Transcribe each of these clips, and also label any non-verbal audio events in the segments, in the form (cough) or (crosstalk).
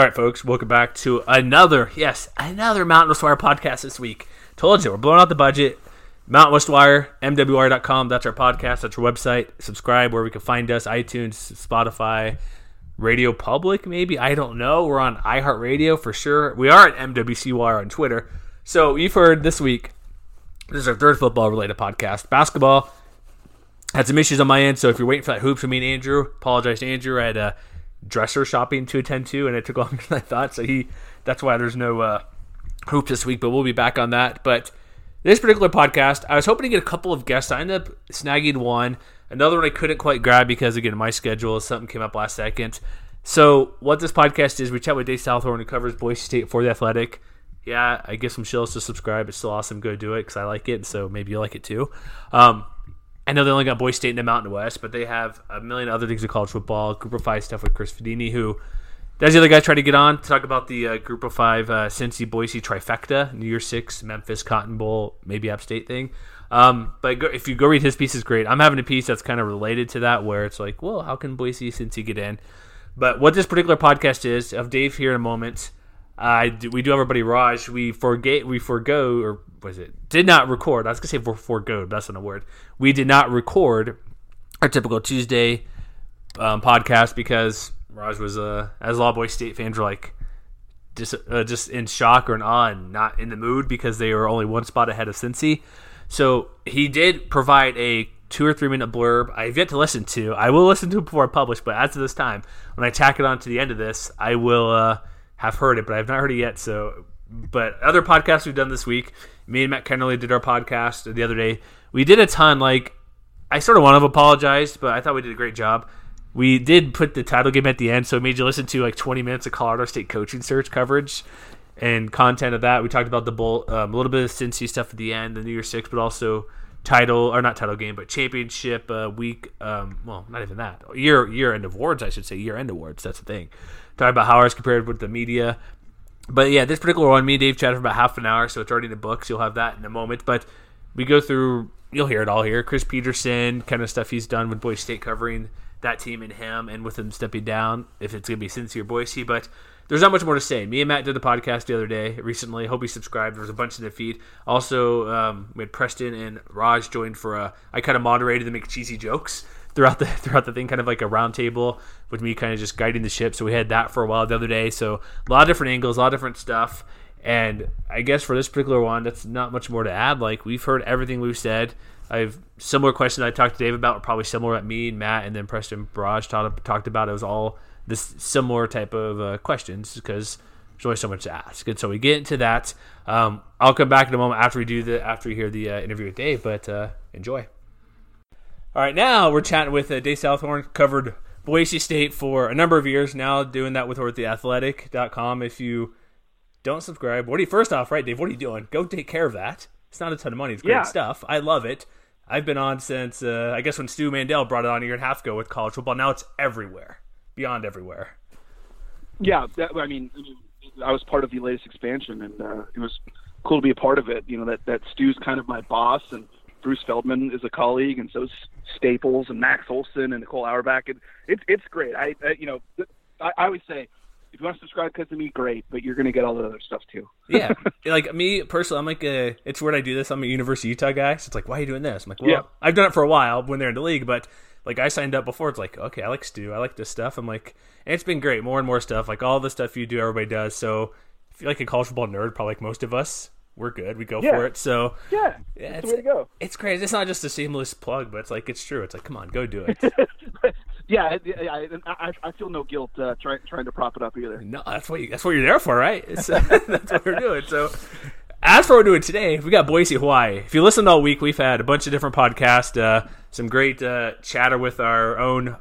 All right, folks, welcome back to another, yes, another Mountain West Wire podcast this week. Told you, we're blowing out the budget. Mountain West Wire, MWR.com, that's our podcast, that's our website. Subscribe where we can find us iTunes, Spotify, Radio Public, maybe. I don't know. We're on iHeartRadio for sure. We are at MWC Wire on Twitter. So you've heard this week, this is our third football related podcast. Basketball had some issues on my end, so if you're waiting for that hoops from me and Andrew, apologize to Andrew. I had a dresser shopping to attend to, and it took (laughs) longer than I thought. So he, that's why there's no uh, hoops this week, but we'll be back on that. But this particular podcast, I was hoping to get a couple of guests. I ended up snagging one. Another one I couldn't quite grab because, again, my schedule, something came up last second. So, what this podcast is, we chat with Dave Southorn, who covers Boise State for The Athletic. Yeah, I give some shills to subscribe. It's still awesome. Go do it because I like it. So, maybe you like it too. Um, I know they only got Boise State in the Mountain West, but they have a million other things of college football. Group of Five stuff with Chris Vannini, who that's the other guy trying to get on to talk about the uh, Group of Five uh, Cincy Boise trifecta, New Year Six, Memphis Cotton Bowl, maybe App State thing. Um, but go, if you go read his piece, it's great. I'm having a piece that's kind of related to that, where it's like, well, how can Boise Cincy get in? But what this particular podcast is, of Dave here in a moment. We do have our buddy Raj. We forget, we forego, or was it? Did not record. I was gonna say for forego. That's not a word. We did not record our typical Tuesday um, podcast because Raj was uh, as Boise State fans were like just uh, just in shock or in awe and not in the mood because they were only one spot ahead of Cincy. So he did provide a two or three minute blurb. I've yet to listen to. I will listen to it before I publish, but as of this time, when I tack it on to the end of this, I will uh, have heard it, but I've not heard it yet. So, but other podcasts we've done this week, me and Matt Kennerly did our podcast the other day. We did a ton. Like I sort of want to apologize, but I thought we did a great job. We did put the title game at the end, so it made you listen to like 20 minutes of Colorado State coaching search coverage and content of that. We talked about the bowl, um, a little bit of Cincy stuff at the end, the New Year Six, but also title or not title game, but championship uh, week. Um, well, not even that year year end awards, I should say year end awards. That's the thing. Talking about how ours compared with the media. But yeah, this particular one, me and Dave chatted for about half an hour, so it's already in the books. You'll have that in a moment. But we go through, you'll hear it all here. Chris Petersen, kind of stuff he's done with Boise State covering that team and him, and with him stepping down, if it's going to be or Boise. But there's not much more to say. Me and Matt did the podcast the other day recently. Hope you subscribed. There was a bunch in the feed. Also, um, we had Preston and Raj joined for a. I kind of moderated make cheesy jokes throughout the (laughs) throughout the thing, kind of like a roundtable with me kind of just guiding the ship. So we had that for a while the other day. So a lot of different angles, a lot of different stuff. And I guess for this particular one, that's not much more to add. Like we've heard everything we've said. I have similar questions I talked to Dave about, probably similar at me and Matt, and then Preston Barrage talked, talked about. It was all this similar type of uh, questions because there's only so much to ask. And so we get into that. Um, I'll come back in a moment after we do the after we hear the uh, interview with Dave. But uh, enjoy. All right, now we're chatting with uh, Dave Southorn. Covered Boise State for a number of years now, doing that with the Athletic.com. If you don't subscribe, what do you first off, right, Dave? What are you doing? Go take care of that. It's not a ton of money. It's great Yeah. stuff. I love it. I've been on since uh, I guess when Stu Mandel brought it on a year and a half ago with college football. Now it's everywhere, beyond everywhere. Yeah, that, I mean, I was part of the latest expansion, and uh, it was cool to be a part of it. You know, that that Stu's kind of my boss, and Bruce Feldman is a colleague, and so is Staples and Max Olson and Nicole Auerbach, and it's it's great. I, I you know, I, I always say, if you want to subscribe because of me, great, but you're going to get all the other stuff too. (laughs) yeah, like me personally, I'm like a. It's weird I do this. I'm a University of Utah guy, so it's like, why are you doing this? I'm like, well, Yeah. I've done it for a while when they're in the league, but like I signed up before. It's like, okay, I like Stu, I like this stuff. I'm like, and it's been great, more and more stuff. Like all the stuff you do, everybody does. So if you're like a college football nerd, probably like most of us, we're good. We go Yeah. for it. So Yeah, yeah, it's, the way to go. it's crazy. It's not just a seamless plug, but it's like it's true. It's like, come on, go do it. (laughs) yeah, I, I, I, feel no guilt uh, trying trying to prop it up either. No, that's what you, that's what you're there for, right? It's, uh, (laughs) that's what we're doing. So, as for what we're doing today, we got Boise, Hawaii. If you listened all week, we've had a bunch of different podcasts, uh, some great uh, chatter with our own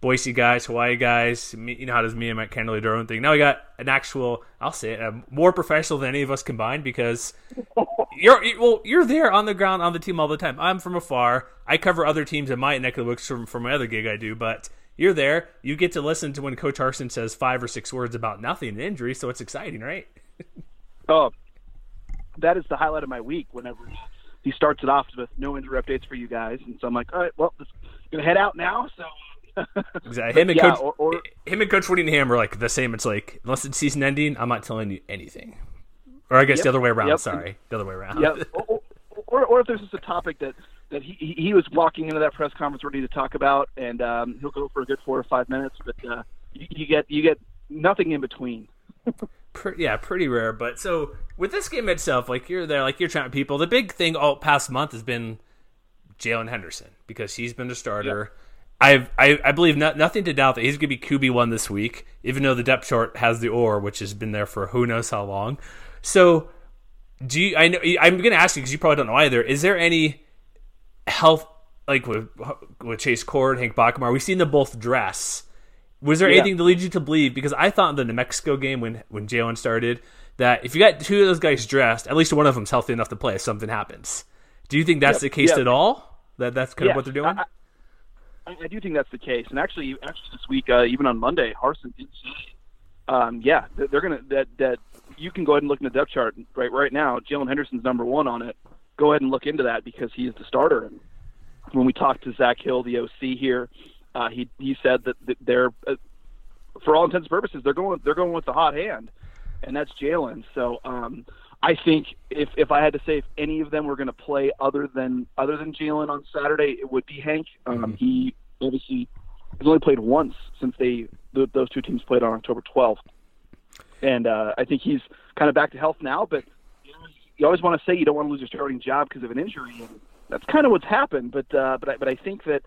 Boise guys, Hawaii guys. Me, you know how does me and Mike Kennerly do our own thing. Now we got an actual, I'll say it, um, more professional than any of us combined because (laughs) you're well, you're there on the ground on the team all the time. I'm from afar. I cover other teams in my neck of the woods from from my other gig I do, but you're there. You get to listen to when Coach Harsin says five or six words about nothing and injury, so it's exciting, right? (laughs) oh, that is the highlight of my week. Whenever he starts it off with no injury updates for you guys, and so I'm like, all right, well, gonna head out now. So (laughs) exactly. Him and yeah, Coach, or, or, him and Coach Whittingham are like the same. It's like unless it's season ending, I'm not telling you anything. Or I guess yep, the other way around. Yep. Sorry, the other way around. Yeah. (laughs) Or, or, or, if there's just a topic that that he he was walking into that press conference ready to talk about, and um, he'll go for a good four or five minutes, but uh, you, you get you get nothing in between. Yeah, pretty rare. But so with this game itself, like you're there, like you're trying people. The big thing all past month has been Jaylon Henderson because he's been the starter. I've, I, I believe not, nothing to doubt that he's going to be QB one this week, even though the depth chart has the or, which has been there for who knows how long. So, do you? I know I'm going to ask you because you probably don't know either. Is there any health like with with Chase Cord, Hank Bachmeier? We've seen them both dress. Was there yeah. anything to lead you to believe? Because I thought in the New Mexico game when when Jaylon started that if you got two of those guys dressed, at least one of them's healthy enough to play if something happens. Do you think that's yep. the case yep. at all? That that's kind of what they're doing. I, I, I, do think that's the case. And actually, actually this week, uh, even on Monday, Harsin did say, um, yeah, they're gonna that that you can go ahead and look in the depth chart right right now. Jaylon Henderson's number one on it. Go ahead and look into that because he is the starter. And when we talked to Zak Hill, the OC here, uh, he he said that, that they're, uh, for all intents and purposes, they're going they're going with the hot hand, and that's Jaylon. So um, I think if if I had to say if any of them were going to play other than other than Jaylon on Saturday, it would be Hank. Um, mm-hmm. He obviously has only played once since they those two teams played on October 12th, and uh, I think he's kind of back to health now. But you, know, you always want to say you don't want to lose your starting job because of an injury, and that's kind of what's happened. But uh, but I, but I think that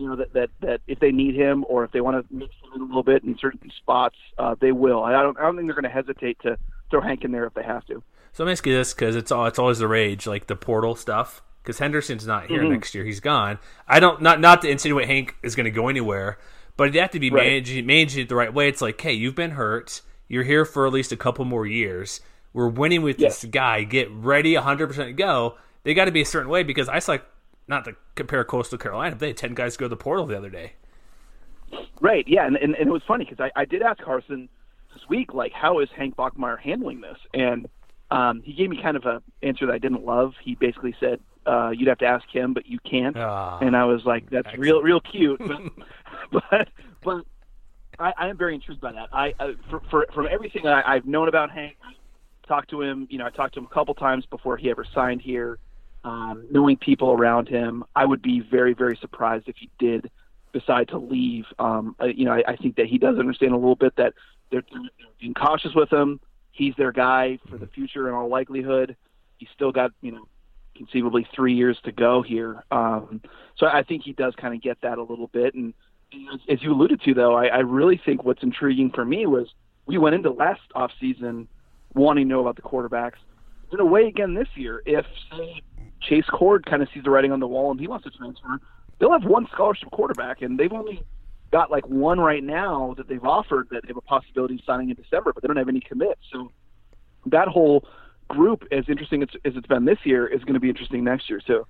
you know that, that that if they need him or if they want to mix him in a little bit in certain spots, uh, they will. I don't I don't think they're going to hesitate to throw Hank in there if they have to. So I'm ask you this because it's all it's always the rage, like the portal stuff. Because Henderson's not here mm-hmm. next year; he's gone. I don't not not to insinuate Hank is going to go anywhere, but you have to be right. managing managing it the right way. It's like, hey, you've been hurt. You're here for at least a couple more years. We're winning with yes. this guy. Get ready, 100 percent go. They got to be a certain way because I saw, not to compare Coastal Carolina, but they had 10 guys go to the portal the other day. Right. Yeah, and and, and it was funny because I, I did ask Harsin this week, like, how is Hank Bachmeier handling this? And um, he gave me kind of a answer that I didn't love. He basically said, uh, "You'd have to ask him, but you can't." Ah, and I was like, "That's excellent. real, real cute." But, (laughs) but, but I, I am very intrigued by that. I, uh, for, for, from everything I, I've known about Hank, talked to him. You know, I talked to him a couple times before he ever signed here. Um, knowing people around him, I would be very, very surprised if he did decide to leave. Um, you know, I, I think that he does understand a little bit that they're, they're being cautious with him he's their guy for the future in all likelihood. He's still got, you know, conceivably three years to go here. Um, so I think he does kind of get that a little bit. And as you alluded to, though, I, I really think what's intriguing for me was we went into last off season wanting to know about the quarterbacks. In a way, again this year, if say Chase Cord kind of sees the writing on the wall and he wants to transfer, they'll have one scholarship quarterback, and they've only got like one right now that they've offered that they have a possibility of signing in December, but they don't have any commits. So that whole group, as interesting as, as it's been this year, is going to be interesting next year too.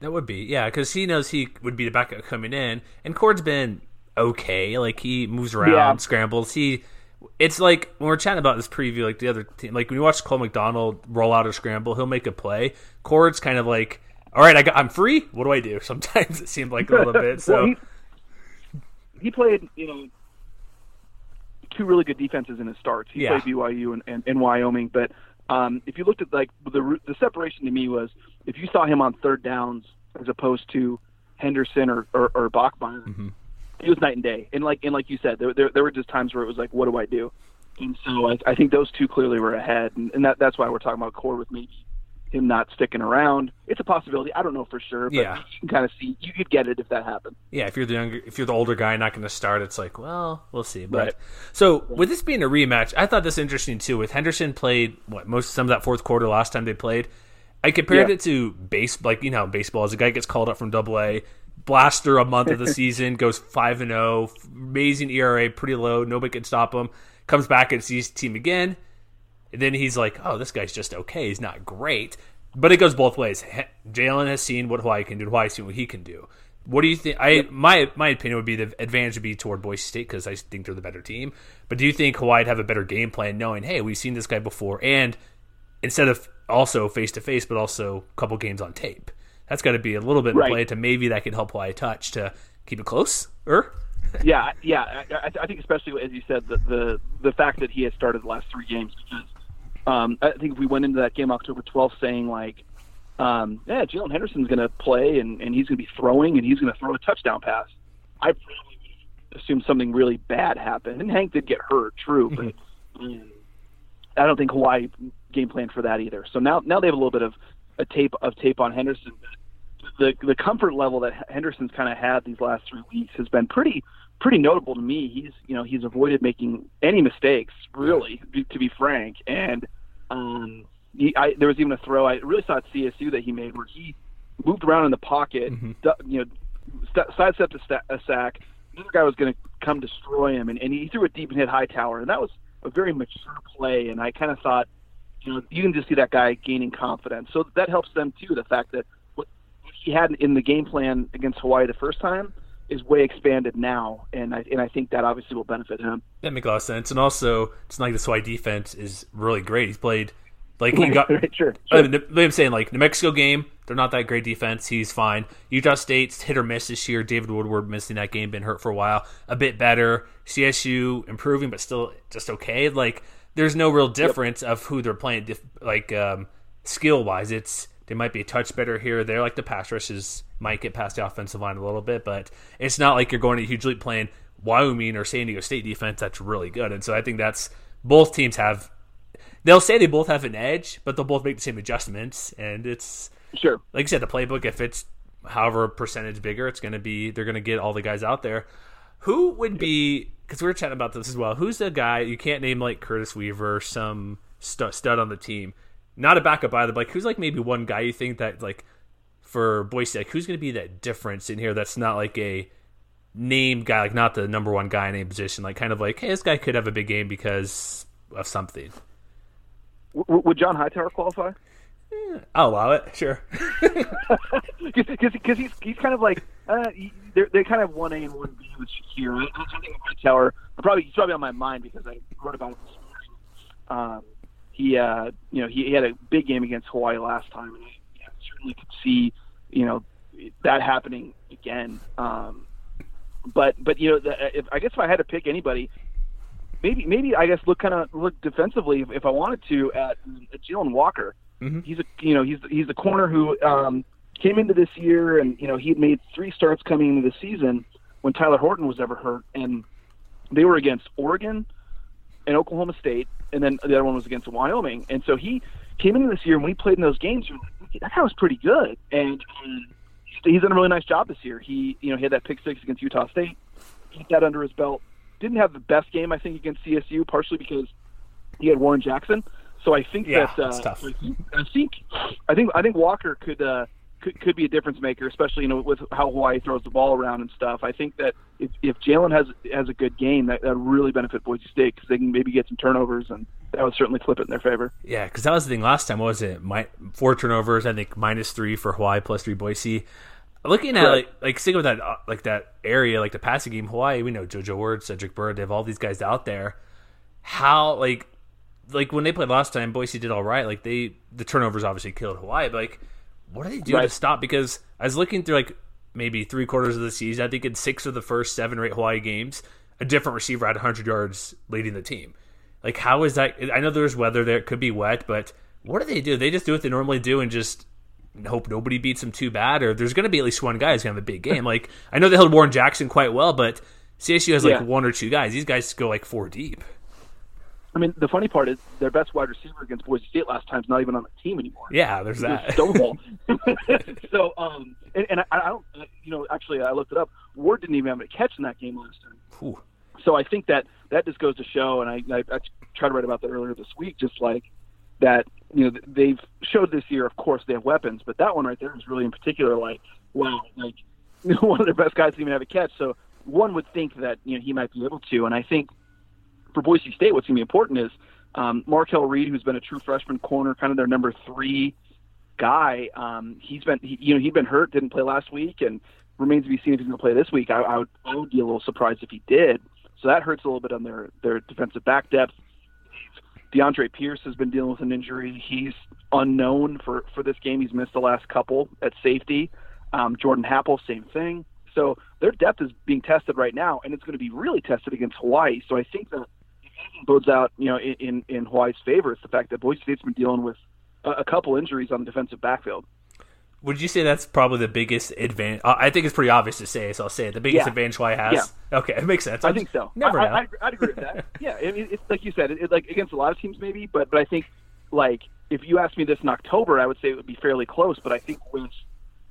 That would be, yeah, because he knows he would be the backup coming in, and Cord's been okay. Like he moves around, yeah. scrambles. He, it's like when we're chatting about this preview, like the other team, like when you watch Cole McDonald roll out a scramble, he'll make a play. Cord's kind of like, all right, I got, I'm free. What do I do? (laughs) Sometimes it seemed like a little bit. (laughs) So well, he, he played, you know, two really good defenses in his starts. He yeah. played BYU and, and, and Wyoming, but um, if you looked at like the the separation to me was if you saw him on third downs as opposed to Henderson or or, or mm-hmm. It was night and day. And like and like you said, there, there there were just times where it was like, what do I do? And so I, I think those two clearly were ahead, and, and that that's why we're talking about Cord with maybe him not sticking around. It's a possibility. I don't know for sure, but yeah. you can kind of see you could get it if that happened. Yeah, if you're the younger, if you're the older guy, not going to start, it's like, well, we'll see. But right. so with this being a rematch, I thought this interesting too. With Henderson played what most some of that fourth quarter last time they played. I compared yeah. it to base, like you know, baseball. As a guy gets called up from Double A, blaster a month of the (laughs) season, goes five and zero, amazing ERA, pretty low, nobody can stop him. Comes back and sees team again, and then he's like, "Oh, this guy's just okay. He's not great." But it goes both ways. Jaylon has seen what Hawaii can do. Hawaii's seen what he can do. What do you think? I my my opinion would be the advantage would be toward Boise State because I think they're the better team. But do you think Hawaii'd have a better game plan, knowing hey we've seen this guy before, and instead of also face to face, but also a couple games on tape? That's got to be a little bit in Right. play to maybe that could help Hawaii touch to keep it close. Or (laughs) yeah, yeah. I, I think especially as you said, the, the the fact that he has started the last three games because um, I think if we went into that game October 12th saying like, um, yeah, Jaylon Henderson's going to play and, and he's going to be throwing and he's going to throw a touchdown pass, I probably would have assumed something really bad happened. And Hank did get hurt, true, but um, I don't think Hawaii game plan for that either. So now now they have a little bit of a tape of tape on Henderson. The the comfort level that Henderson's kind of had these last three weeks has been pretty pretty notable to me. He's you know he's avoided making any mistakes really, to be frank. And um, he, I, there was even a throw I really saw at CSU that he made where he moved around in the pocket, du- you know, st- sidestepped a, sta- a sack. Another guy was going to come destroy him, and, and he threw a deep and hit Hightower, and that was a very mature play. And I kind of thought, you know, you can just see that guy gaining confidence. So that helps them too. The fact that he had in the game plan against Hawaii the first time is way expanded now, and I and I think that obviously will benefit him. that makes a lot of sense. And also, it's not like this Hawaii defense is really great. He's played like he (laughs) got Right, sure, I sure. mean, I'm saying like New Mexico game, they're not that great defense. He's fine. Utah State's hit or miss this year. David Woodward missing that game, been hurt for a while. A bit better. CSU improving, but still just okay. Like there's no real difference of who they're playing. Like um, skill wise, it's they might be a touch better here or there. Like the pass rushes might get past the offensive line a little bit, but it's not like you're going to hugely playing Wyoming or San Diego State defense that's really good. And so I think that's both teams have they'll say they both have an edge, but they'll both make the same adjustments. And it's Sure. like you said, the playbook. If it's however percentage bigger, it's going to be they're going to get all the guys out there. Who would be? Because we were chatting about this as well. Who's the guy you can't name like Curtis Weaver, some stu- stud on the team, not a backup either. But like who's like maybe one guy you think that like for Boise, like who's going to be that difference in here? That's not like a named guy, like not the number one guy in a position. Like kind of like, hey, this guy could have a big game because of something. W- would John Hightower qualify? I'll allow it. Sure. (laughs) because he's he's kind of like uh, they're they kind of one A and one B with Shakir. I, I think Hightower. Probably he's probably on my mind because I wrote about it this morning. Um, he uh, you know he, he had a big game against Hawaii last time, and I yeah, certainly could see you know that happening again. Um, but but you know the, if, I guess if I had to pick anybody. Maybe, maybe I guess look kind of look defensively if, if I wanted to at, at Jalen Walker he's a you know he's he's the corner who um, came into this year and you know he had made three starts coming into the season when Tyler Horton was ever hurt and they were against Oregon and Oklahoma State and then the other one was against Wyoming and so he came into this year and he played in those games that guy was pretty good and he's done a really nice job this year he you know he had that pick six against Utah State keep that under his belt didn't have the best game I think against CSU partially because he had Warren Jackson. So I think Yeah, that uh, that's tough. I think I think I think Walker could uh, could could be a difference maker, especially you know with how Hawaii throws the ball around and stuff. I think that if if Jalen has has a good game, that that would really benefit Boise State because they can maybe get some turnovers and that would certainly flip it in their favor. Yeah, because that was the thing last time. Was it? My, four turnovers. I think minus three for Hawaii, plus three Boise. Looking at like like sticking with that uh, like that area, like the passing game, Hawaii. We know JoJo Ward, Cedric Byrd. They have all these guys out there. How like like when they played last time, Boise did all right. Like they the turnovers obviously killed Hawaii. But like, what do they do to Right. stop? Because I was looking through like maybe three quarters of the season. I think in six of the first seven or eight Hawaii games, a different receiver had 100 yards leading the team. Like, how is that? I know there's weather there; it could be wet, but what do they do? They just do what they normally do and just hope nobody beats them too bad, or there's going to be at least one guy who's going to have a big (laughs) game. like, I know they held Warren Jackson quite well, but CSU has like Yeah. one or two guys. These guys go like four deep. I mean, the funny part is their best wide receiver against Boise State last time's not even on the team anymore. Yeah, there's that. Stonewall. (laughs) (laughs) so, um, and, and I, I don't, you know, actually, I looked it up. Ward didn't even have a catch in that game last time. Ooh. So I think that that just goes to show, and I, I, I tried to write about that earlier this week, just like that, you know, they've showed this year, of course, they have weapons, but that one right there is really in particular like, wow, like (laughs) one of their best guys didn't even have a catch. So one would think that you know he might be able to. And I think for Boise State, what's going to be important is um, Markel Reed, who's been a true freshman corner, kind of their number three guy. Um, he's been he, you know he'd been hurt, didn't play last week, and remains to be seen if he's going to play this week. I, I would I would be a little surprised if he did. So that hurts a little bit on their their defensive back depth. DeAndre Pierce has been dealing with an injury. He's unknown for for this game. He's missed the last couple at safety. Um, Jordan Happle, same thing. So their depth is being tested right now, and it's going to be really tested against Hawaii. So I think that bodes out, you know, in, in, in Hawaii's favor. It's the fact that Boise State's been dealing with a, a couple injuries on the defensive backfield. Would you say that's probably the biggest advantage? Uh, I think it's pretty obvious to say, so I'll say it. The biggest Yeah. advantage Hawaii has. Yeah. Okay, it makes sense. I I'm think so. Never I, know. I, I'd, I'd agree with that. (laughs) yeah, I mean, it's like you said, it, it, like against a lot of teams maybe, but but I think like if you asked me this in October, I would say it would be fairly close. But I think with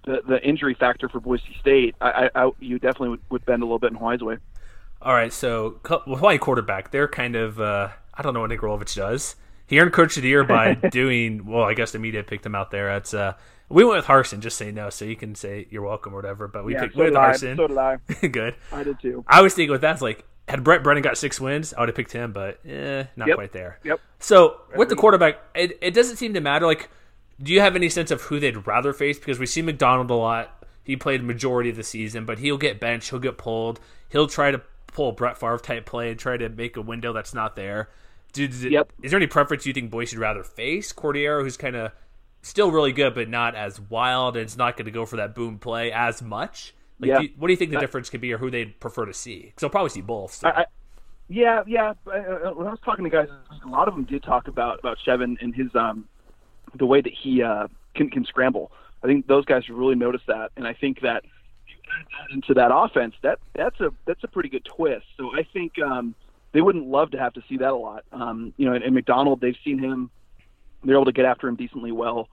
the the injury factor for Boise State, I, I, I you definitely would, would bend a little bit in Hawaii's way. All right, so Hawaii quarterback, they're kind of uh, I don't know what Nick Rolovich does. He earned Coach of the Year by (laughs) doing well. I guess the media picked him out there. It's uh, we went with Harsin. Just say no, so you can say you're welcome or whatever. But we Yeah, picked so with. Harsin. So did I. (laughs) Good. I did too. I was thinking with that's like had Brent Brennan got six wins, I would have picked him, but eh, not Yep. quite there. Yep. So with the quarterback, it, it doesn't seem to matter. Like, do you have any sense of who they'd rather face? Because we see McDonald a lot. He played majority of the season, but he'll get benched. He'll get pulled. He'll try to pull a Brett Favre type play and try to make a window that's not there. Do, do- Yep. Is there any preference you think Boise would rather face Cordeiro, who's kind of still really good, but not as wild, and it's not going to go for that boom play as much? Like, Yeah. do you- what do you think the difference could be, or who they'd prefer to see? Because they'll probably see both. so. I, I, yeah, yeah. uh, When I was talking to guys, a lot of them did talk about about Chevan and his um the way that he uh can can scramble. I think those guys really noticed that, and I think that into that offense, that that's a that's a pretty good twist. So I think um they wouldn't love to have to see that a lot. Um, you know, and, and McDonald, they've seen him; they're able to get after him decently well.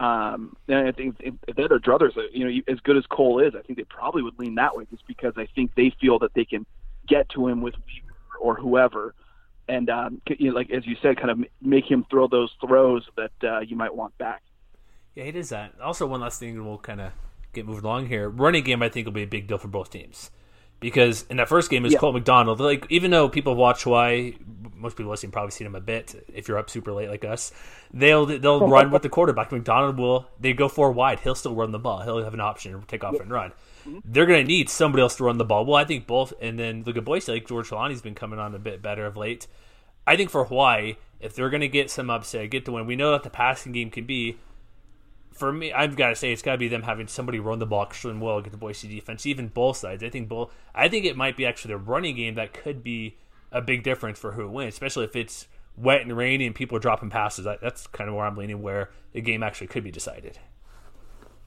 Um, and I think if, if they're druthers, uh, you know, as good as Cole is, I think they probably would lean that way, just because I think they feel that they can get to him with Weaver or whoever, and um, you know, like as you said, kind of make him throw those throws that uh, you might want back. Yeah, it is that. Also, one last thing, we'll kind of get moved along here. Running game, I think, will be a big deal for both teams because in that first game, it was Yeah. Cole McDonald. Like, even though people watch Hawaii, most people listening probably seen him a bit. If you're up super late like us, they'll they'll (laughs) run with the quarterback. McDonald will they go four wide. He'll still run the ball. He'll have an option to take off and run. Mm-hmm. They're going to need somebody else to run the ball. Well, I think both. And then look at Boise. Like George Trelawney's been coming on a bit better of late. I think for Hawaii, if they're going to get some upset, get the win, we know that the passing game can be for me, I've got to say it's got to be them having somebody run the ball extremely well against the Boise defense, even both sides. I think both. I think it might be actually the running game that could be a big difference for who wins, especially if it's wet and rainy and people are dropping passes. That, that's kind of where I'm leaning, where the game actually could be decided.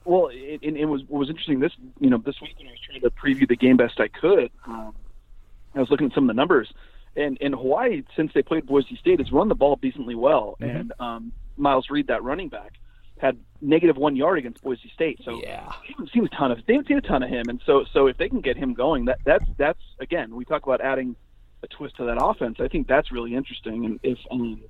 Well, it, it, it was what was interesting this you know this week when I was trying to preview the game best I could. Um, I was looking at some of the numbers, and in Hawaii since they played Boise State, has run the ball decently well, and um, Miles Reed, that running back, had negative one yard against Boise State. So Yeah. they haven't seen a ton of they haven't seen a ton of him, and so so if they can get him going, that that's that's again we talk about adding a twist to that offense. I think that's really interesting, and if um,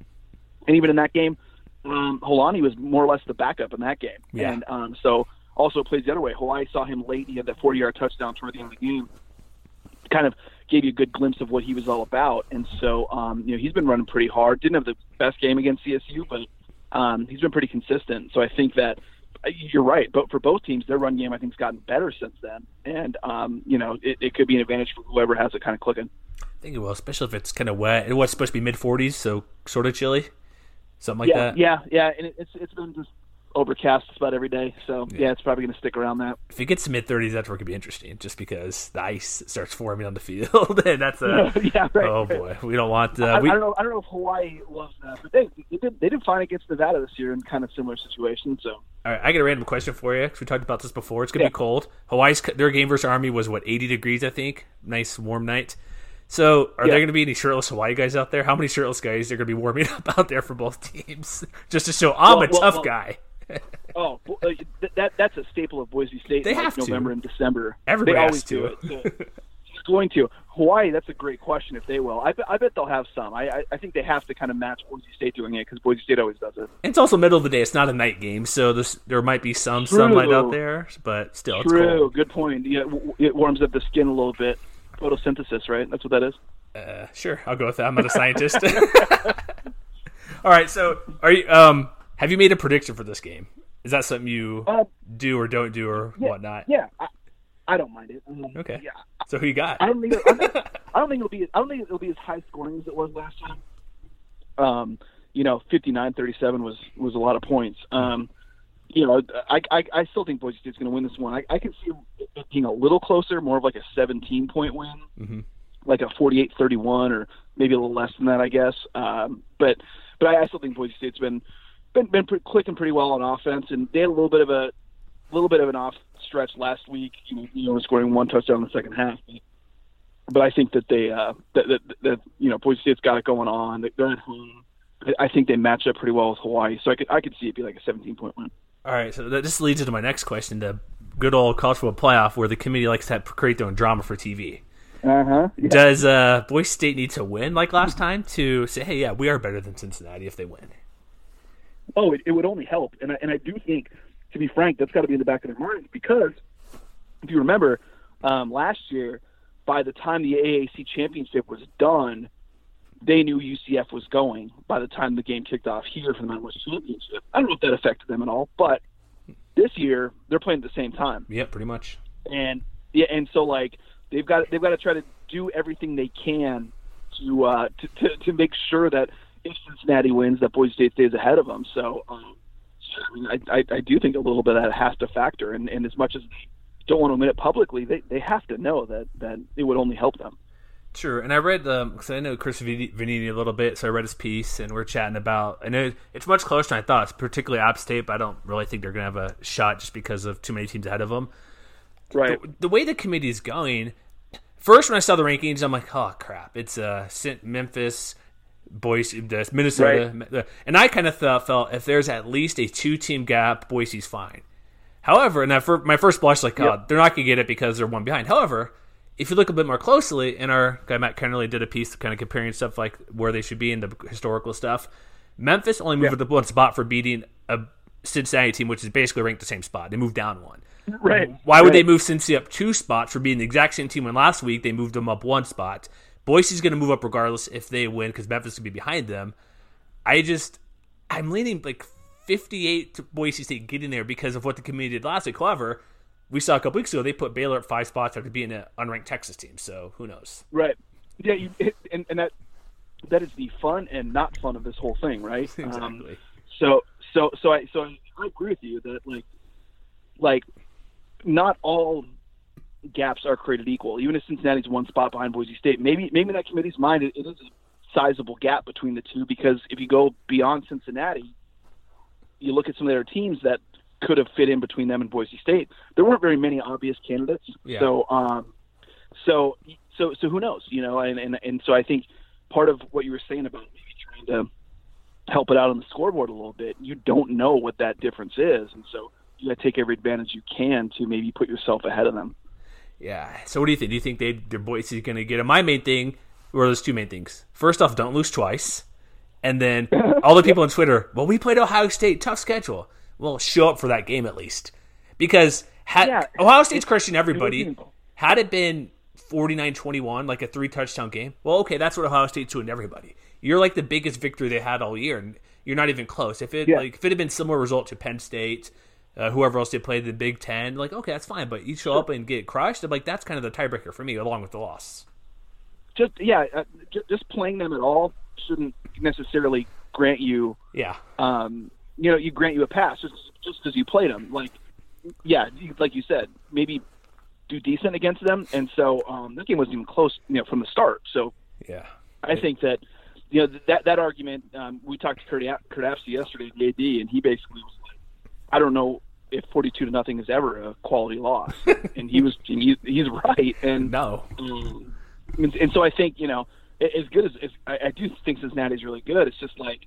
and even in that game, um, Holani was more or less the backup in that game, Yeah. and um, so also plays the other way. Hawaii saw him late; he had that forty-yard touchdown toward the end of the game. Kind of gave you a good glimpse of what he was all about, and so um, you know he's been running pretty hard. Didn't have the best game against CSU, but um, he's been pretty consistent. So I think that uh, you're right. But for both teams, their run game I think has gotten better since then, and um, you know it, it could be an advantage for whoever has it kind of clicking. I think it will, especially if it's kind of wet. It was supposed to be mid 40s, so sort of chilly, something like yeah, that. yeah, yeah, and it, it's it's been just overcast about every day. So yeah, it's probably going to stick around that. If it gets to mid 30s, that's where it could be interesting, just because the ice starts forming on the field, (laughs) and that's a (laughs) yeah, right. oh boy, we don't want. Uh, I, we, I don't know. I don't know if Hawaii loves that, but they they did they did fine against Nevada this year in kind of similar situation. So All right, I got a random question for you because we talked about this before. It's gonna Yeah. be cold. Hawaii's their game versus Army was what 80 degrees, I think. Nice warm night. So, are Yeah. there going to be any shirtless Hawaii guys out there? How many shirtless guys are going to be warming (laughs) up out there for both teams, just to show I'm Well, a well, tough well, guy? (laughs) oh, uh, th- that that's a staple of Boise State. They in, like, have to. November and December. Everybody they has always to. do it. So, going to Hawaii. That's a great question. If they will, I, bet, I bet they'll have some. I, I, I think they have to kind of match Boise State doing it because Boise State always does it. It's also middle of the day. It's not a night game, so this, there might be some True. sunlight out there, but still, it's True. cold. Good point. Yeah, it warms up the skin a little bit. Photosynthesis, right? That's what that is. Uh, sure, I'll go with that. I'm not a scientist. (laughs) All right, so are you? Um, have you made a prediction for this game? Is that something you Uh, do or don't do or yeah, whatnot? Yeah, I, I don't mind it. Um, Okay. Yeah, So who you got? I don't think I don't, (laughs) I don't think it'll be I don't think it'll be as high scoring as it was last time. Um, you know, 59-37 was was a lot of points. Um, you know, I, I I still think Boise State's going to win this one. I, I can see it being a little closer, more of like a 17 point win, Mhm. like a 48-31 or maybe a little less than that, I guess. Um, but but I, I still think Boise State's been been been clicking pretty well on offense, and they had a little bit of a little bit of an off stretch last week. You know, you know scoring one touchdown in the second half. But, but I think that they uh, that, that that you know Boise State's got it going on. They're at home. I- think they match up pretty well with Hawaii, so I could I could see it be like a 17 point win. All right, so that just leads into my next question: the good old college football playoff, where the committee likes to have, create their own drama for TV. Uh huh. Does uh, Boise State need to win like last time to say, "Hey, yeah, we are better than Cincinnati" if they win? Oh, it, it would only help, and I, and I do think, to be frank, that's got to be in the back of their minds because if you remember, um, last year, by the time the AAC championship was done, they knew UCF was going. By the time the game kicked off here for the Mountain West Championship, I don't know if that affected them at all, but this year they're playing at the same time Yeah, pretty much. and yeah, and so like they've got they've got to try to do everything they can to uh, to, to to make sure that if Cincinnati wins, that Boise State stays ahead of them. So, um, I mean, I, I I do think a little bit of that has to factor, and, and as much as they don't want to admit it publicly, they they have to know that that it would only help them. Sure, and I read the because I know Chris Vannini a little bit, so I read his piece, and we're chatting about. I know it's much closer than I thought. It's particularly App State, but I don't really think they're going to have a shot just because of too many teams ahead of them. Right. The, the way the committee is going, first when I saw the rankings, I'm like, oh crap, it's uh, Memphis, Boise, the Minnesota, the- and I kind of thought, felt if there's at least a two team gap, Boise's fine. However, and I, my first blush, like, oh, they're not going to get it because they're one behind. However, if you look a bit more closely, and our guy Matt Kennerly did a piece kind of comparing stuff like where they should be in the historical stuff. Memphis only moved up one spot for beating a Cincinnati team, which is basically ranked the same spot. They moved down one. Right. Why would Right. they move Cincy up two spots for being the exact same team when last week they moved them up one spot? Boise's going to move up regardless if they win because Memphis could be behind them. I just, I'm leaning like 58 to Boise State getting there because of what the committee did last week. However, we saw a couple weeks ago they put Baylor at five spots after being an unranked Texas team. So who knows? Right. Yeah. You, and and that that is the fun and not fun of this whole thing, right? (laughs) Um, Exactly. so so so I so I agree with you that like like not all gaps are created equal. Even if Cincinnati's one spot behind Boise State, maybe maybe in that committee's mind it, it is a sizable gap between the two because if you go beyond Cincinnati, you look at some of their teams that could have fit in between them and Boise State. There weren't very many obvious candidates. Yeah. So um so so so who knows, you know, and, and and so I think part of what you were saying about maybe trying to help it out on the scoreboard a little bit, you don't know what that difference is, and so you got to take every advantage you can to maybe put yourself ahead of them. Yeah. So what do you think? Do you think they their Boise is going to get it? My main thing, or those two main things. First off, don't lose twice, and then (laughs) all the people on Twitter. Well, we played Ohio State, tough schedule. Well, show up for that game at least, because had Yeah, Ohio State's crushing everybody. Had it been 49-21, like a three touchdown game, well, okay, that's what Ohio State's doing to everybody. You're like the biggest victory they had all year, and you're not even close. If it Yeah. like if it had been similar result to Penn State, uh, whoever else they played the Big Ten, like okay, that's fine. But you show up and get crushed, I'm like that's kind of the tiebreaker for me, along with the loss. Just yeah, uh, just playing them at all shouldn't necessarily grant you Yeah, um, you know, you grant you a pass just just because you played them. Like, yeah, you- like you said, maybe do decent against them, and so um, that game wasn't even close, you know, from the start. So yeah, I think that you know that that argument. Um, we talked to Kurt, Curt Apsey yesterday, the AD, and he basically was like, I don't know if forty-two to nothing is ever a quality loss, (laughs) and he was he, he's right, and no, um, and, so I think you know, as good as, as I, I do think Cincinnati's really good. It's just like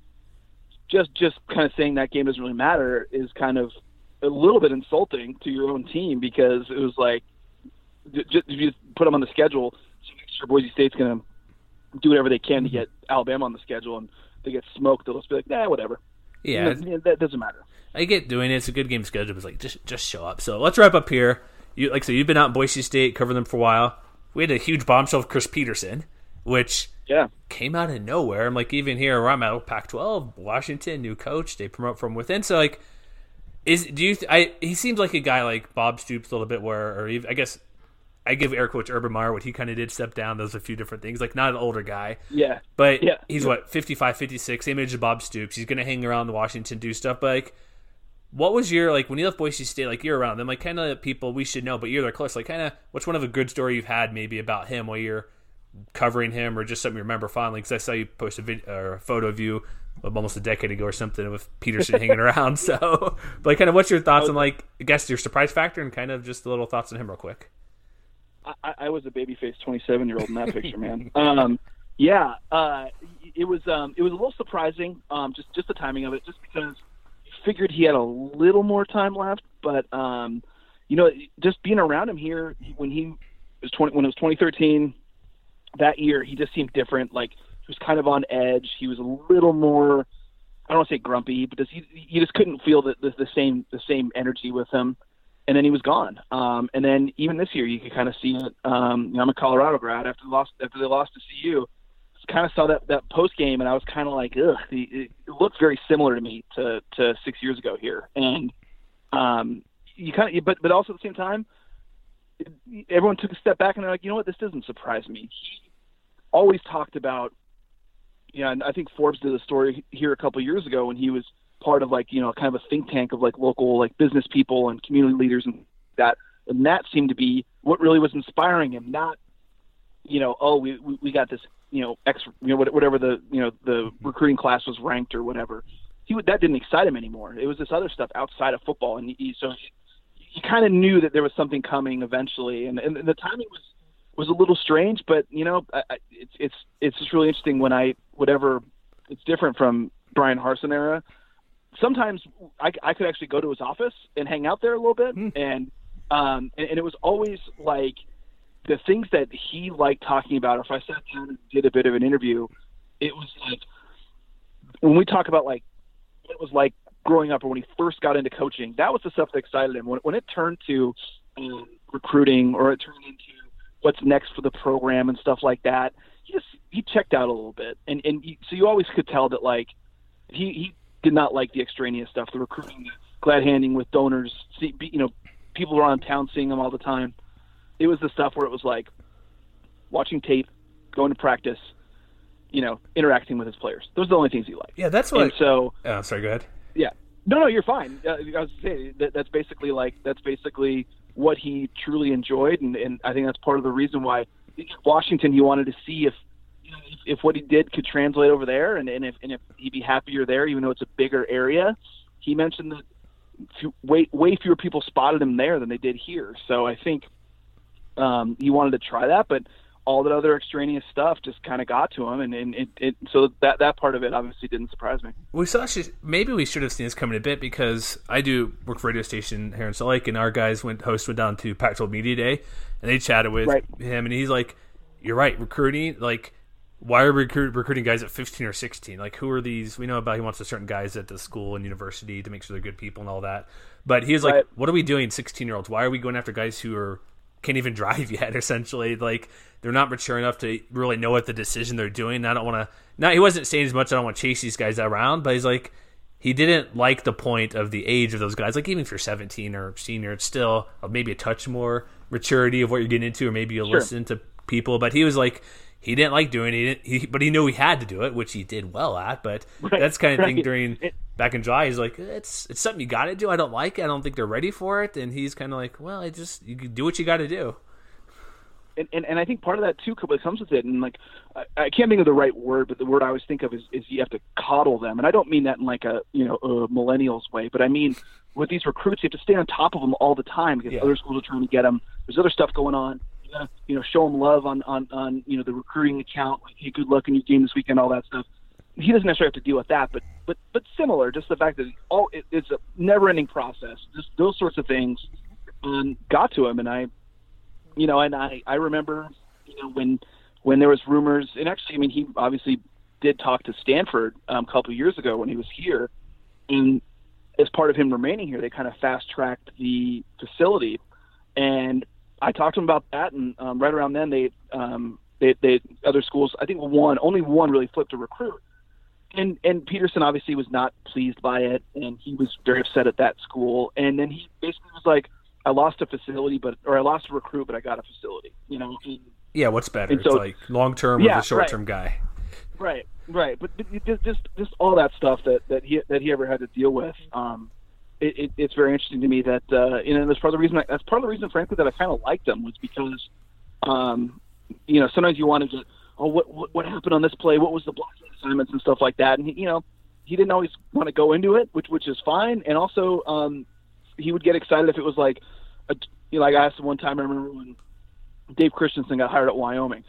just just kind of saying that game doesn't really matter is kind of a little bit insulting to your own team because it was like just if you put them on the schedule, sure Boise State's going to do whatever they can to get Alabama on the schedule, and they get smoked, they'll just be like, nah, whatever. Yeah, You know, that doesn't matter. I get doing it. It's a good game schedule. It's like just just show up. So let's wrap up here. You like said, you've been out in Boise State covering them for a while. We had a huge bombshell of Chris Petersen, which Yeah. came out of nowhere. I'm like, even here where I'm at, Pac-12, Washington, new coach, they promote from within. So like, is do you? Th- I he seems like a guy like Bob Stoops a little bit, where or even, I guess I give air quotes Urban Meyer what he kind of did step down. There's a few different things, like not an older guy, Yeah. but Yeah. he's what 55, 56, same age as Bob Stoops. He's gonna hang around Washington, do stuff. But like, what was your like when you left Boise State? Like you're around them, like kind of people we should know, but you're there close. Like kind of what's one of a good story you've had maybe about him while you're covering him, or just something you remember fondly? Because I saw you post a, video or a photo of you of almost a decade ago or something with Petersen (laughs) hanging around. So, but like, kind of what's your thoughts on like I guess your surprise factor and kind of just the little thoughts on him real quick. I, I was a babyface 27 year old in that picture, man. Um, yeah, uh, it was um, it was a little surprising, um, just just the timing of it, just because I figured he had a little more time left, but um, you know, just being around him here when he was 20 when it was 2013 that year, he just seemed different. Like he was kind of on edge. He was a little more. I don't want to say grumpy, but just, he, you just couldn't feel the, the, the same the same energy with him and then he was gone. Um, and then even this year, you could kind of see it. Um, you know, I'm a Colorado grad. After they lost, after they lost to CU, kind of saw that that post game, and I was kind of like, ugh. It, it looked very similar to me to to six years ago here, and um, you kind of, but but also at the same time, everyone took a step back and they're like, you know what, this doesn't surprise me. He always talked about, you know, and I think Forbes did a story here a couple years ago when he was part of like you know kind of a think tank of like local like business people and community leaders and that. And that seemed to be what really was inspiring him not you know oh we we, we got this you know ex you know whatever the you know the mm-hmm. recruiting class was ranked or whatever. He would, that didn't excite him anymore. It was this other stuff outside of football. And he, so he kind of knew that there was something coming eventually. And and the timing was was a little strange but you know I, I, it's it's it's just really interesting when I whatever it's different from Bryan Harsin era sometimes I, I could actually go to his office and hang out there a little bit, and um, and, and it was always like the things that he liked talking about. Or if I sat down and did a bit of an interview, it was like when we talk about like what it was like growing up or when he first got into coaching. That was the stuff that excited him. When when it turned to um, recruiting or it turned into what's next for the program and stuff like that, he just he checked out a little bit, and and he, so you always could tell that like he he did not like the extraneous stuff, the recruiting, the glad handing with donors. See, you know, people around town seeing him all the time. It was the stuff where it was like watching tape, going to practice, you know, interacting with his players. Those are the only things he liked. Yeah, that's what. And so, oh, sorry. Go ahead. yeah, no, no, you're fine. Uh, I was saying that that's basically like that's basically what he truly enjoyed, and, and I think that's part of the reason why Washington he wanted to see if if, if what he did could translate over there, and, and if and if he'd be happier there, even though it's a bigger area. He mentioned that few, way way fewer people spotted him there than they did here. So I think um, he wanted to try that, but all that other extraneous stuff just kind of got to him, and, and it, it so that that part of it obviously didn't surprise me. We saw she, maybe we should have seen this coming a bit because I do work for a radio station here in Salt Lake, and our guys went host went down to Pac-12 Media Day, and they chatted with Right. him, and he's like, "You're right, recruiting like." Why are we recruit, recruiting guys at 15 or 16? Like, who are these? We know about he wants a certain guys at the school and university to make sure they're good people and all that. But he was like, Right. what are we doing, 16 year olds? Why are we going after guys who are can't even (laughs) drive yet? Essentially, like they're not mature enough to really know what the decision they're doing. I don't want to. Now he wasn't saying as much. I don't want to chase these guys around, but he's like, he didn't like the point of the age of those guys. Like even if you're 17 or senior, it's still maybe a touch more maturity of what you're getting into, or maybe you'll Sure. listen to people. But he was like. He didn't like doing it, he, but he knew he had to do it, which he did well at. But Right, that's kind of thing during It- back in July. He's like, it's it's something you got to do. I don't like it. I don't think they're ready for it. And he's kind of like, well, I just you can do what you got to do. and, and, and I think part of that too comes with it, and like I, I can't think of the right word, but the word I always think of is, is you have to coddle them, and I don't mean that in like a you know a millennials way, but I mean with these recruits, you have to stay on top of them all the time because Yeah. other schools are trying to get them. There's other stuff going on. You you know show him love on on on you know the recruiting account, like hey, good luck in your game this weekend, all that stuff. He doesn't necessarily have to deal with that, but but but similar, just the fact that all it, it's a never-ending process. Just those sorts of things um, got to him, and I you know, and I I remember, you know, when when there was rumors, and actually, I mean, he obviously did talk to Stanford um, a couple of years ago when he was here, and as part of him remaining here, they kind of fast tracked the facility, and I talked to him about that, and um, right around then they, um, they, they other schools, I think one, only one really flipped a recruit, and and Petersen obviously was not pleased by it, and he was very upset at that school, and then he basically was like, I lost a facility, but or I lost a recruit, but I got a facility, you know. And, yeah, what's better? So, it's like long term yeah, or the short term right. guy. Right, right, but, but just just just all that stuff that that he that he ever had to deal with. Um, it, it, it's very interesting to me that uh, you know that's part of the reason. I, that's part of the reason, frankly, that I kind of liked them was because, um, you know, sometimes you wanted to, oh, what, what what happened on this play? What was the blocking assignments and stuff like that? And he, you know, he didn't always want to go into it, which which is fine. And also, um, he would get excited if it was like, a, you know, like I asked him one time. I remember when Dave Christensen got hired at Wyoming,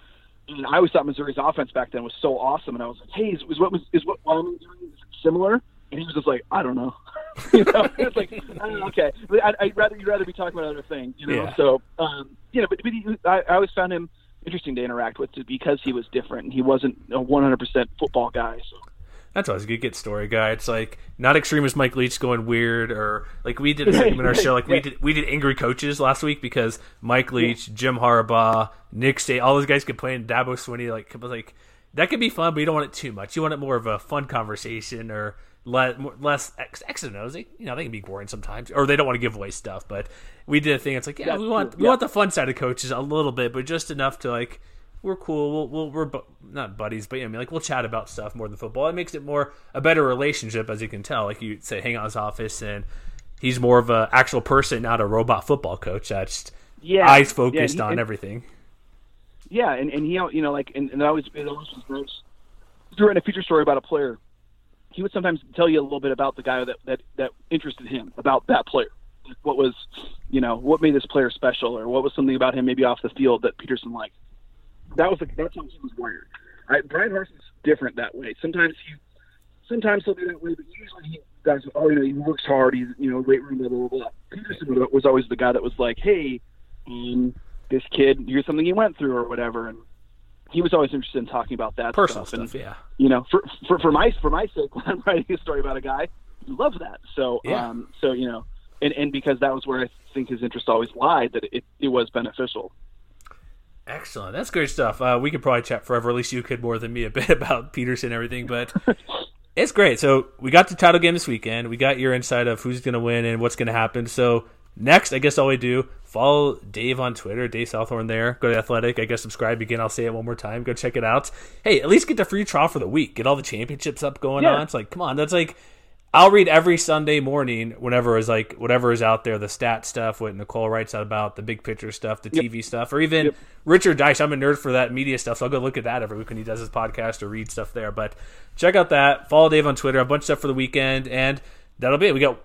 and I always thought Missouri's offense back then was so awesome. And I was like, hey, is, is what was is what Wyoming doing similar? And he was just like, I don't know. (laughs) you know, it's like, okay, I, I'd rather you'd rather be talking about other things, you know. Yeah. So, um, you know, but, but he, I, I always found him interesting to interact with because he was different and he wasn't a 100% football guy. So. That's always a good get story guy. It's like not extreme as Mike Leach going weird or like we did a segment in our show. Like we did we did angry coaches last week because Mike Leach, Jim Harbaugh, Nick State, all those guys complained. Dabo Swinney like like that could be fun, but you don't want it too much. You want it more of a fun conversation or less, less X, X and O's. you know, they can be boring sometimes, or they don't want to give away stuff. But we did a thing. It's like, yeah, we want true. we want the fun side of coaches a little bit, but just enough to like we're cool. We'll, we'll we're bu- not buddies, but you know, I mean, like we'll chat about stuff more than football. It makes it more a better relationship, as you can tell. Like you say, hang out his office, and he's more of a actual person, not a robot football coach. That's yeah, eyes focused yeah, he, on and, everything. Yeah, and, and he, you know, like, and, and always, it always was nice. During a feature story about a player, he would sometimes tell you a little bit about the guy that that that interested him about that player. What was, you know, what made this player special, or what was something about him maybe off the field that Petersen liked that was the, that's how he was wired. Right? Bryan Harsin's different that way. Sometimes he sometimes he'll do that way, but usually he does. Oh, you know, he works hard. He's you know weight room blah blah blah. Petersen was always the guy that was like, hey, um, this kid, here's something he went through or whatever, and he was always interested in talking about that personal stuff. stuff and, yeah, you know, for, for for my for my sake, (laughs) when I'm writing a story about a guy, he loves that. So yeah. um, so you know, and and because that was where I think his interest always lied, that it it was beneficial. Excellent. That's great stuff. Uh, we could probably chat forever. At least you could more than me a (laughs) bit about Petersen and everything, but (laughs) it's great. So we got the title game this weekend. We got your insight of who's going to win and what's going to happen. So next, I guess all we do follow Dave on Twitter, Dave Southorn. There, go to Athletic. I guess subscribe again. I'll say it one more time. Go check it out. Hey, at least get the free trial for the week. Get all the championships up going yeah. on. It's like, come on, that's like I'll read every Sunday morning whenever is like whatever is out there, the stat stuff, what Nicole writes out about, the big picture stuff, the yep. TV stuff, or even yep. Richard Dice. I'm a nerd for that media stuff, so I'll go look at that every week when he does his podcast or read stuff there. But check out that. Follow Dave on Twitter. A bunch of stuff for the weekend, and that'll be it. We got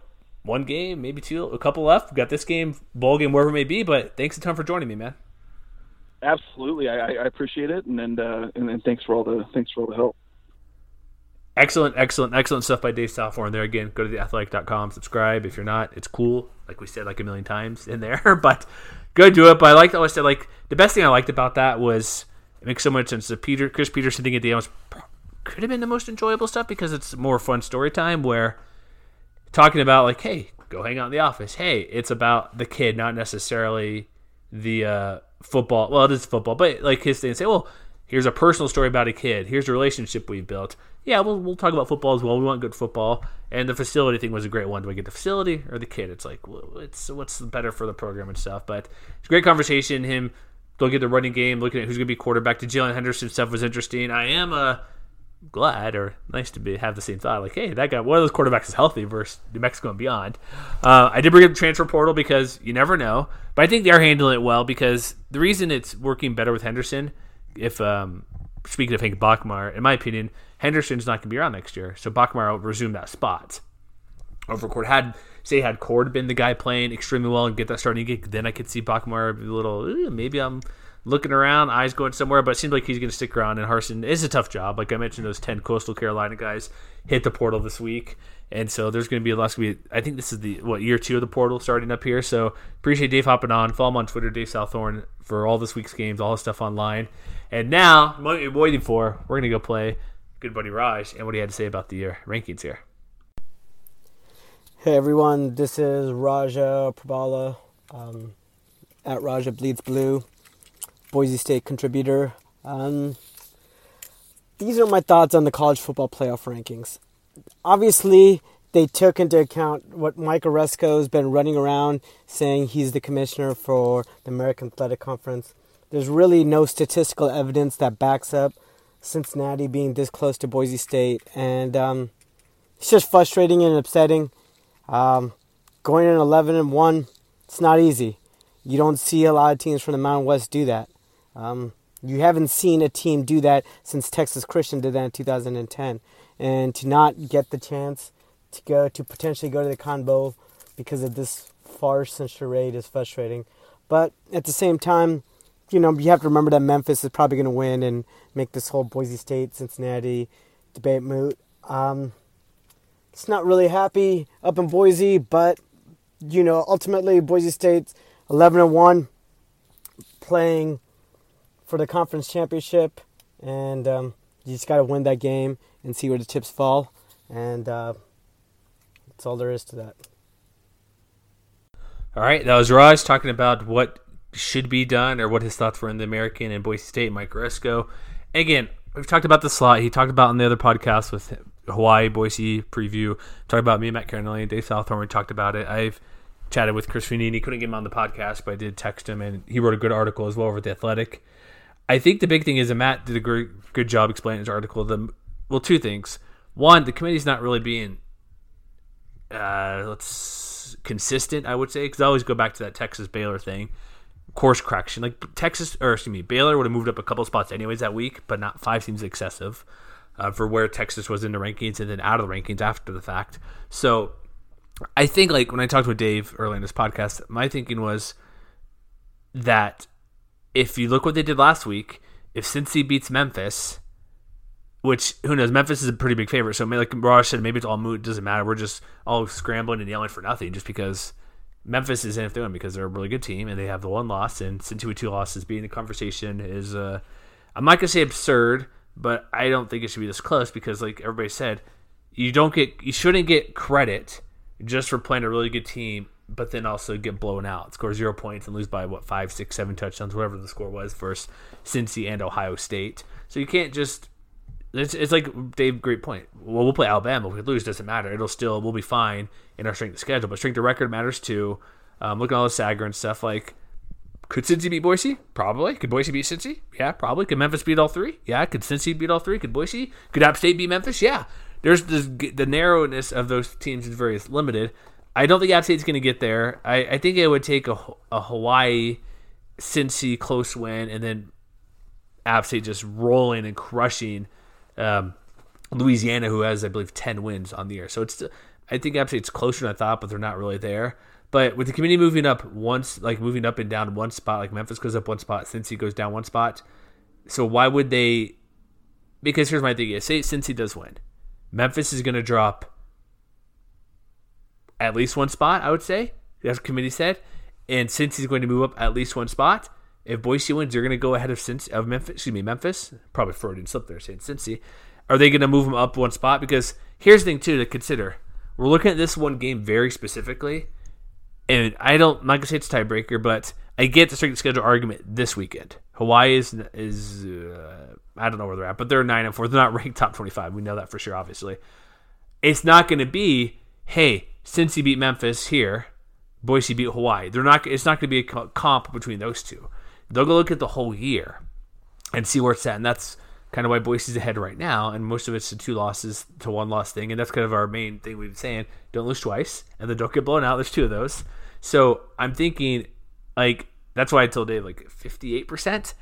one game, maybe two, a couple left. We got this game, bowl game, wherever it may be. But thanks a ton for joining me, man. Absolutely, I, I appreciate it, and and, uh, and and thanks for all the thanks for all the help. Excellent, excellent, excellent stuff by Dave Southorn there. Again, go to theathletic.com, subscribe. If you're not, it's cool. Like we said like a million times in there, (laughs) but go do it. But I liked, I said, like, the best thing I liked about that was it makes so much sense. The Peter, Chris Petersen thing at the end was, could have been the most enjoyable stuff because it's more fun story time where talking about, like, hey, go hang out in the office. Hey, it's about the kid, not necessarily the uh, football. Well, it is football, but like his thing, say, well, here's a personal story about a kid. Here's a relationship we've built yeah, we'll, we'll talk about football as well. We want good football, and the facility thing was a great one. Do we get the facility or the kid? It's like it's what's better for the program and stuff. But it's a great conversation. Him looking at the running game, looking at who's going to be quarterback. The Jaylon Henderson stuff was interesting. I am uh, glad or nice to be have the same thought. Like, hey, that guy, one of those quarterbacks is healthy versus New Mexico and beyond. Uh, I did bring up the transfer portal because you never know, but I think they are handling it well because the reason it's working better with Henderson, if um, speaking of Hank Bachmeier, in my opinion Henderson's not going to be around next year, so Bachmeier will resume that spot. Over had say had Cord been the guy playing extremely well and get that starting gig, then I could see Bachmeier be a little maybe I'm looking around, eyes going somewhere, but it seems like he's going to stick around. And Harsin is a tough job. Like I mentioned, those 10 Coastal Carolina guys hit the portal this week. And so there's going to be a lot. Be, I think this is the what year two of the portal starting up here. So appreciate Dave hopping on. Follow him on Twitter, Dave Southorn, for all this week's games, all his stuff online. And now, what you're waiting for, we're going to go play good buddy Raj and what he had to say about the uh, rankings here. Hey everyone, this is Raja Prabhala um, at Raja Bleeds Blue, Boise State contributor. Um, these are my thoughts on the college football playoff rankings. Obviously, they took into account what Mike Aresco has been running around saying he's the commissioner for the American Athletic Conference. There's really no statistical evidence that backs up Cincinnati being this close to Boise State, and um, it's just frustrating and upsetting. Um, going in 11 and 1, it's not easy. You don't see a lot of teams from the Mountain West do that. Um, you haven't seen a team do that since Texas Christian did that in 2010. And to not get the chance to go to potentially go to the Cotton Bowl because of this farce and charade is frustrating. But at the same time, you know, you have to remember that Memphis is probably going to win and make this whole Boise State Cincinnati debate moot. Um, it's not really happy up in Boise, but you know, ultimately Boise State's 11 and 1 playing for the conference championship and um, you just got to win that game and see where the chips fall and uh, that's all there is to that. All right, that was Raj talking about what should be done or what his thoughts were in the American and Boise State, Mike Aresco. Again, we've talked about the slot. He talked about in the other podcast with Hawaii Boise preview. Talked about me, and Matt Carinelli, and Dave Southorn. We talked about it. I've chatted with Chris Vannini. Couldn't get him on the podcast, but I did text him, and he wrote a good article as well over the Athletic. I think the big thing is Matt did a great, good job explaining his article. The well, two things. One, the committee's not really being uh, let's consistent. I would say because I always go back to that Texas Baylor thing course correction. Like Texas, or excuse me, Baylor would have moved up a couple spots anyways that week, but not five seems excessive uh, for where Texas was in the rankings and then out of the rankings after the fact. So I think like when I talked with Dave earlier in this podcast, my thinking was that if you look what they did last week, if Cincy beats Memphis, which who knows, Memphis is a pretty big favorite. So like Raj said, maybe it's all moot. Doesn't matter. We're just all scrambling and yelling for nothing just because Memphis is in it for them because they're a really good team and they have the one loss. And Cincy with two losses being the conversation is, uh, I'm not gonna say absurd, but I don't think it should be this close because, like everybody said, you don't get you shouldn't get credit just for playing a really good team, but then also get blown out, score zero points, and lose by what five, six, seven touchdowns, whatever the score was versus Cincy and Ohio State. So you can't just. It's, it's like Dave, great point. Well, we'll play Alabama. If we lose, doesn't matter. It'll still we'll be fine in our strength of schedule, but strength of record matters too. Um, look at all the Sagarin and stuff like could Cincy beat Boise? Probably. Could Boise beat Cincy? Yeah, probably. Could Memphis beat all three? Yeah. Could Cincy beat all three? Could Boise? Could App State beat Memphis? Yeah. There's this, the narrowness of those teams is very limited. I don't think App State's going to get there. I, I think it would take a, a Hawaii, Cincy close win, and then App State just rolling and crushing um, Louisiana, who has I believe ten wins on the year. So it's I think App State's closer than I thought, but they're not really there. But with the community moving up once, like moving up and down one spot, like Memphis goes up one spot, Cincy goes down one spot. So why would they? Because here's my thing: say Cincy does win, Memphis is going to drop at least one spot. I would say that's what committee said, and Cincy's going to move up at least one spot. If Boise wins, you're going to go ahead of Cincy, of Memphis. Excuse me, Memphis. Probably Freudian slip there saying Cincy. Are they going to move them up one spot? Because here's the thing too to consider: we're looking at this one game very specifically and I don't I'm not gonna say it's a tiebreaker, but I get the strength schedule argument this weekend. Hawaii is is uh, I don't know where they're at, but they're nine and four. They're not ranked top twenty five. We know that for sure. Obviously, it's not going to be hey, Cincy beat Memphis here, Boise beat Hawaii. They're not. It's not going to be a comp between those two. They'll go look at the whole year and see where it's at, and that's kind of why Boise's ahead right now, and most of it's the two losses to one loss thing, and that's kind of our main thing we've been saying: don't lose twice, and then don't get blown out. There's two of those, so I'm thinking like that's why I told Dave like 58 percent.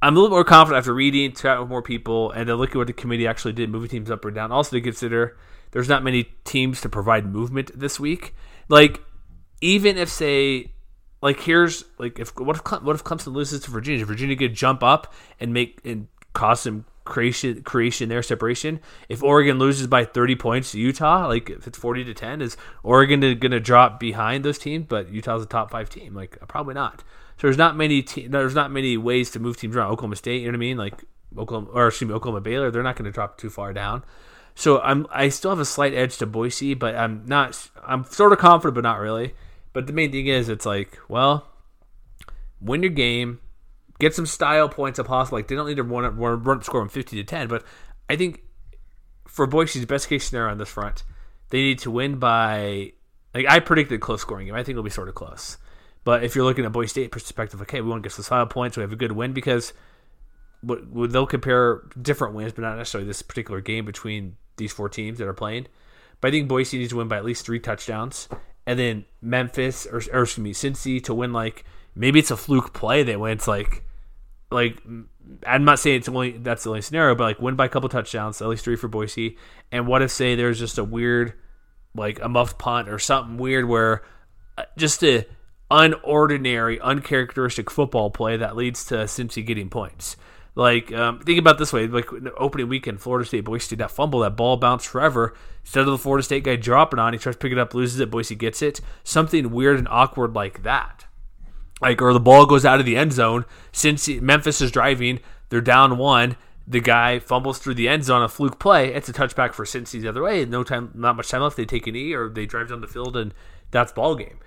I'm a little more confident after reading, chatting with more people, and then looking at what the committee actually did, moving teams up or down. Also to consider, there's not many teams to provide movement this week. Like even if say like here's like if what if what if Clemson loses to Virginia? Does Virginia could jump up and make and cause some creation creation there separation. If Oregon loses by 30 points to Utah, like if it's 40 to 10, is Oregon going to drop behind those teams? But Utah's a top five team, like probably not. So there's not many te- there's not many ways to move teams around. Oklahoma State, you know what I mean? Like Oklahoma or excuse me, Oklahoma Baylor, they're not going to drop too far down. So I'm I still have a slight edge to Boise, but I'm not I'm sort of confident, but not really. But the main thing is, it's like, well, win your game, get some style points if possible. Like they don't need to run, run, run score them fifty to ten, but I think for Boise's best case scenario on this front, they need to win by like I predicted a close scoring game. I think it'll be sort of close. But if you're looking at Boise State perspective, okay, we want to get some solid points. We have a good win because they'll compare different wins, but not necessarily this particular game between these four teams that are playing. But I think Boise needs to win by at least three touchdowns, and then Memphis or, or excuse me, Cincy to win like maybe it's a fluke play that wins like like I'm not saying it's only that's the only scenario, but like win by a couple touchdowns, at least three for Boise. And what if say there's just a weird like a muffed punt or something weird where uh, just a unordinary, uncharacteristic football play that leads to Cincy getting points. Like, um, think about this way: like opening weekend, Florida State, Boise that fumble, that ball bounced forever. Instead of the Florida State guy dropping on, he tries to pick it up, loses it, Boise gets it. Something weird and awkward like that. Like, or the ball goes out of the end zone. Since Memphis is driving, they're down one. The guy fumbles through the end zone, a fluke play. It's a touchback for Cincy the other way. No time, not much time left. They take an E or they drive down the field, and that's ball game.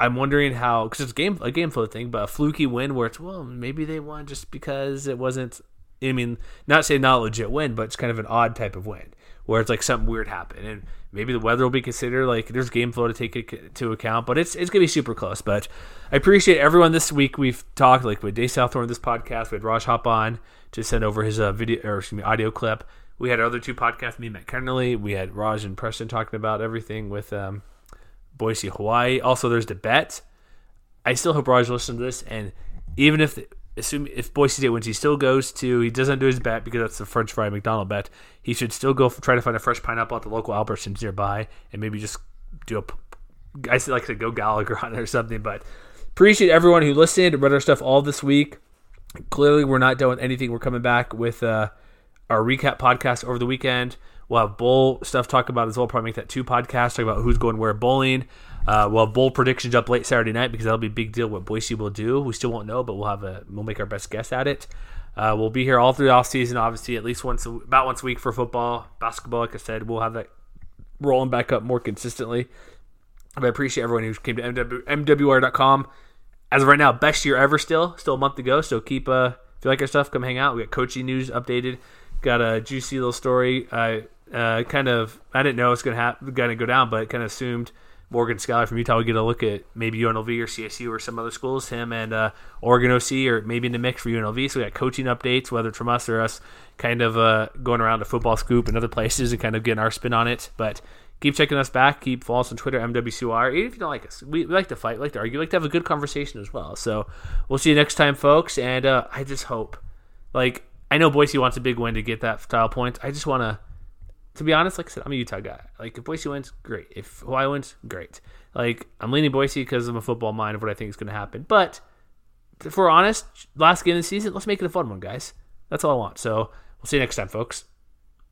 I'm wondering how because it's game a game flow thing, but a fluky win where it's well maybe they won just because it wasn't. I mean, not say not a legit win, but it's kind of an odd type of win where it's like something weird happened, and maybe the weather will be considered. Like there's game flow to take into account, but it's it's gonna be super close. But I appreciate everyone this week. We've talked like with Dave Southorn this podcast. We had Raj hop on to send over his uh, video or excuse me audio clip. We had our other two podcasts, me and Matt Kennerly. We had Raj and Preston talking about everything with um, Boise, Hawaii. Also, there's the bet. I still hope Raj listens to this, and even if assume if Boise State wins, he still goes to he doesn't do his bet because that's the French fry McDonald bet. He should still go for, try to find a fresh pineapple at the local Albertsons nearby, and maybe just do a I like to go Gallagher on it or something. But appreciate everyone who listened, read our stuff all this week. Clearly, we're not done with anything. We're coming back with uh, our recap podcast over the weekend. We'll have bowl stuff talk about as well. Probably make that two podcasts, talk about who's going where bowling. Uh, we'll have bowl predictions up late Saturday night because that'll be a big deal what Boise will do. We still won't know, but we'll have a we'll make our best guess at it. Uh, we'll be here all through the off season, obviously at least once about once a week for football, basketball. Like I said, we'll have that rolling back up more consistently. But I appreciate everyone who came to MW, MWR.com. As of right now, best year ever. Still, still a month to go. So keep uh, if you like our stuff, come hang out. We got coaching news updated. Got a juicy little story. Uh, uh, kind of I didn't know it's gonna happen, gonna go down, but kind of assumed Morgan Scalley from Utah would get a look at maybe UNLV or CSU or some other schools. Him and uh, Oregon OC or maybe in the mix for UNLV. So we got coaching updates, whether it's from us or us, kind of uh, going around to Football Scoop and other places and kind of getting our spin on it. But keep checking us back. Keep following us on Twitter, MWCR. Even if you don't like us, we, we, like to fight, we like to argue, we like to have a good conversation as well. So we'll see you next time, folks. And uh, I just hope, like, I know Boise wants a big win to get that style point. I just want to to be honest, like I said, I'm a Utah guy. Like if Boise wins, great. If Hawaii wins, great. Like I'm leaning Boise because of a football mind of what I think is going to happen. But if we're honest, last game of the season, let's make it a fun one, guys. That's all I want. So we'll see you next time, folks.